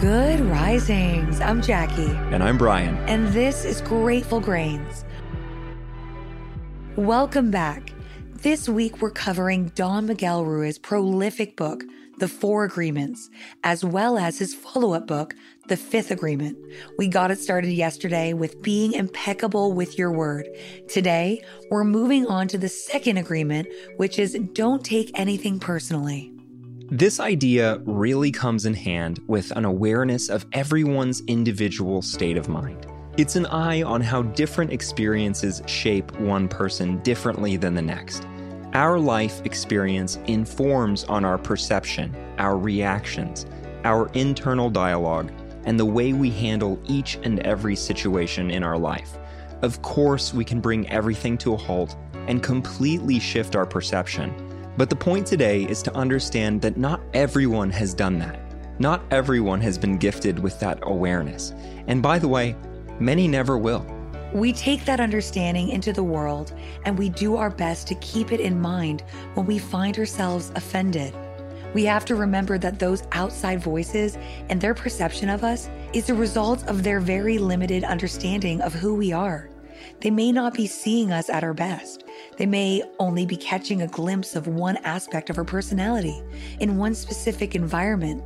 Good risings. I'm Jackie. And I'm Bryan. And this is Grateful Grains. Welcome back. This week we're covering Don Miguel Ruiz's prolific book, The Four Agreements, as well as his follow up book, The Fifth Agreement. We got it started yesterday with being impeccable with your word. Today, we're moving on to the second agreement, which is don't take anything personally. This idea really comes in hand with an awareness of everyone's individual state of mind. It's an eye on how different experiences shape one person differently than the next. Our life experience informs on our perception, our reactions, our internal dialogue, and the way we handle each and every situation in our life. Of course, we can bring everything to a halt and completely shift our perception but the point today is to understand that not everyone has done that. Not everyone has been gifted with that awareness. And by the way, many never will. We take that understanding into the world and we do our best to keep it in mind when we find ourselves offended. We have to remember that those outside voices and their perception of us is a result of their very limited understanding of who we are. They may not be seeing us at our best. They may only be catching a glimpse of one aspect of her personality in one specific environment.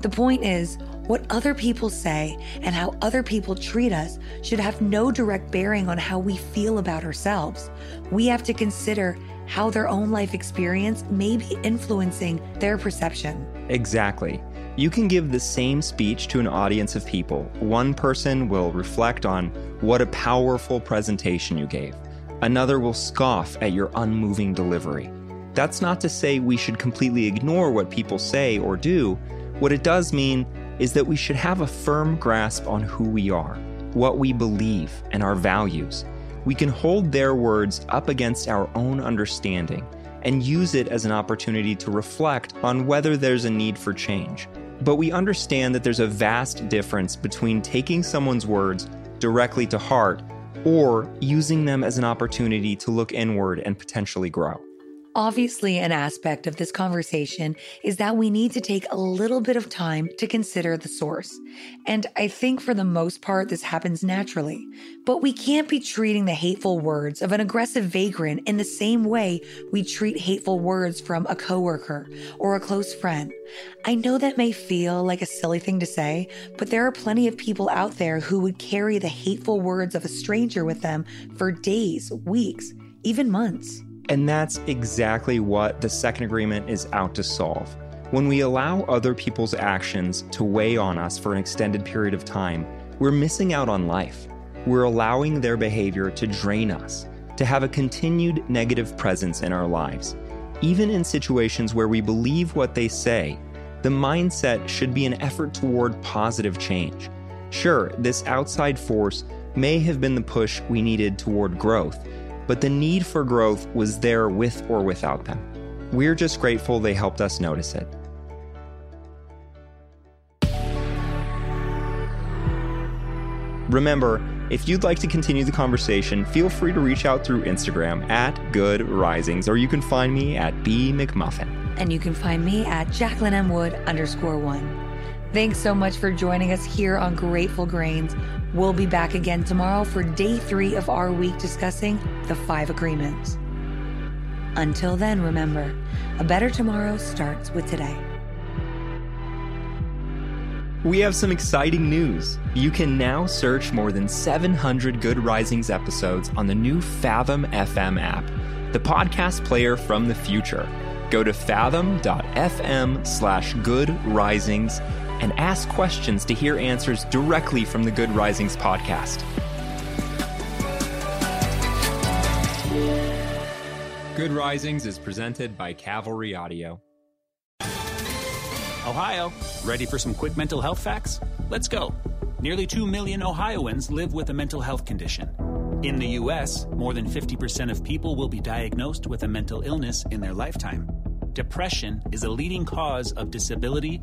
The point is, what other people say and how other people treat us should have no direct bearing on how we feel about ourselves. We have to consider how their own life experience may be influencing their perception. Exactly. You can give the same speech to an audience of people. One person will reflect on what a powerful presentation you gave. Another will scoff at your unmoving delivery. That's not to say we should completely ignore what people say or do. What it does mean is that we should have a firm grasp on who we are, what we believe, and our values. We can hold their words up against our own understanding and use it as an opportunity to reflect on whether there's a need for change. But we understand that there's a vast difference between taking someone's words directly to heart or using them as an opportunity to look inward and potentially grow. Obviously, an aspect of this conversation is that we need to take a little bit of time to consider the source. And I think for the most part, this happens naturally. But we can't be treating the hateful words of an aggressive vagrant in the same way we treat hateful words from a coworker or a close friend. I know that may feel like a silly thing to say, but there are plenty of people out there who would carry the hateful words of a stranger with them for days, weeks, even months. And that's exactly what the second agreement is out to solve. When we allow other people's actions to weigh on us for an extended period of time, we're missing out on life. We're allowing their behavior to drain us, to have a continued negative presence in our lives. Even in situations where we believe what they say, the mindset should be an effort toward positive change. Sure, this outside force may have been the push we needed toward growth, but the need for growth was there with or without them. We're just grateful they helped us notice it. Remember, if you'd like to continue the conversation, feel free to reach out through Instagram at Good Risings, or you can find me at B McMullin. And you can find me at Jacqueline M. Wood underscore one. Thanks so much for joining us here on Grateful Grains. We'll be back again tomorrow for day three of our week discussing the five agreements. Until then, remember, a better tomorrow starts with today. We have some exciting news. You can now search more than 700 Good Risings episodes on the new Fathom FM app, the podcast player from the future. Go to fathom.fm slash good risings and ask questions to hear answers directly from the Good Risings podcast. Good Risings is presented by Cavalry Audio. Ohio, ready for some quick mental health facts? Let's go. Nearly 2 million Ohioans live with a mental health condition. In the U.S., more than 50% of people will be diagnosed with a mental illness in their lifetime. Depression is a leading cause of disability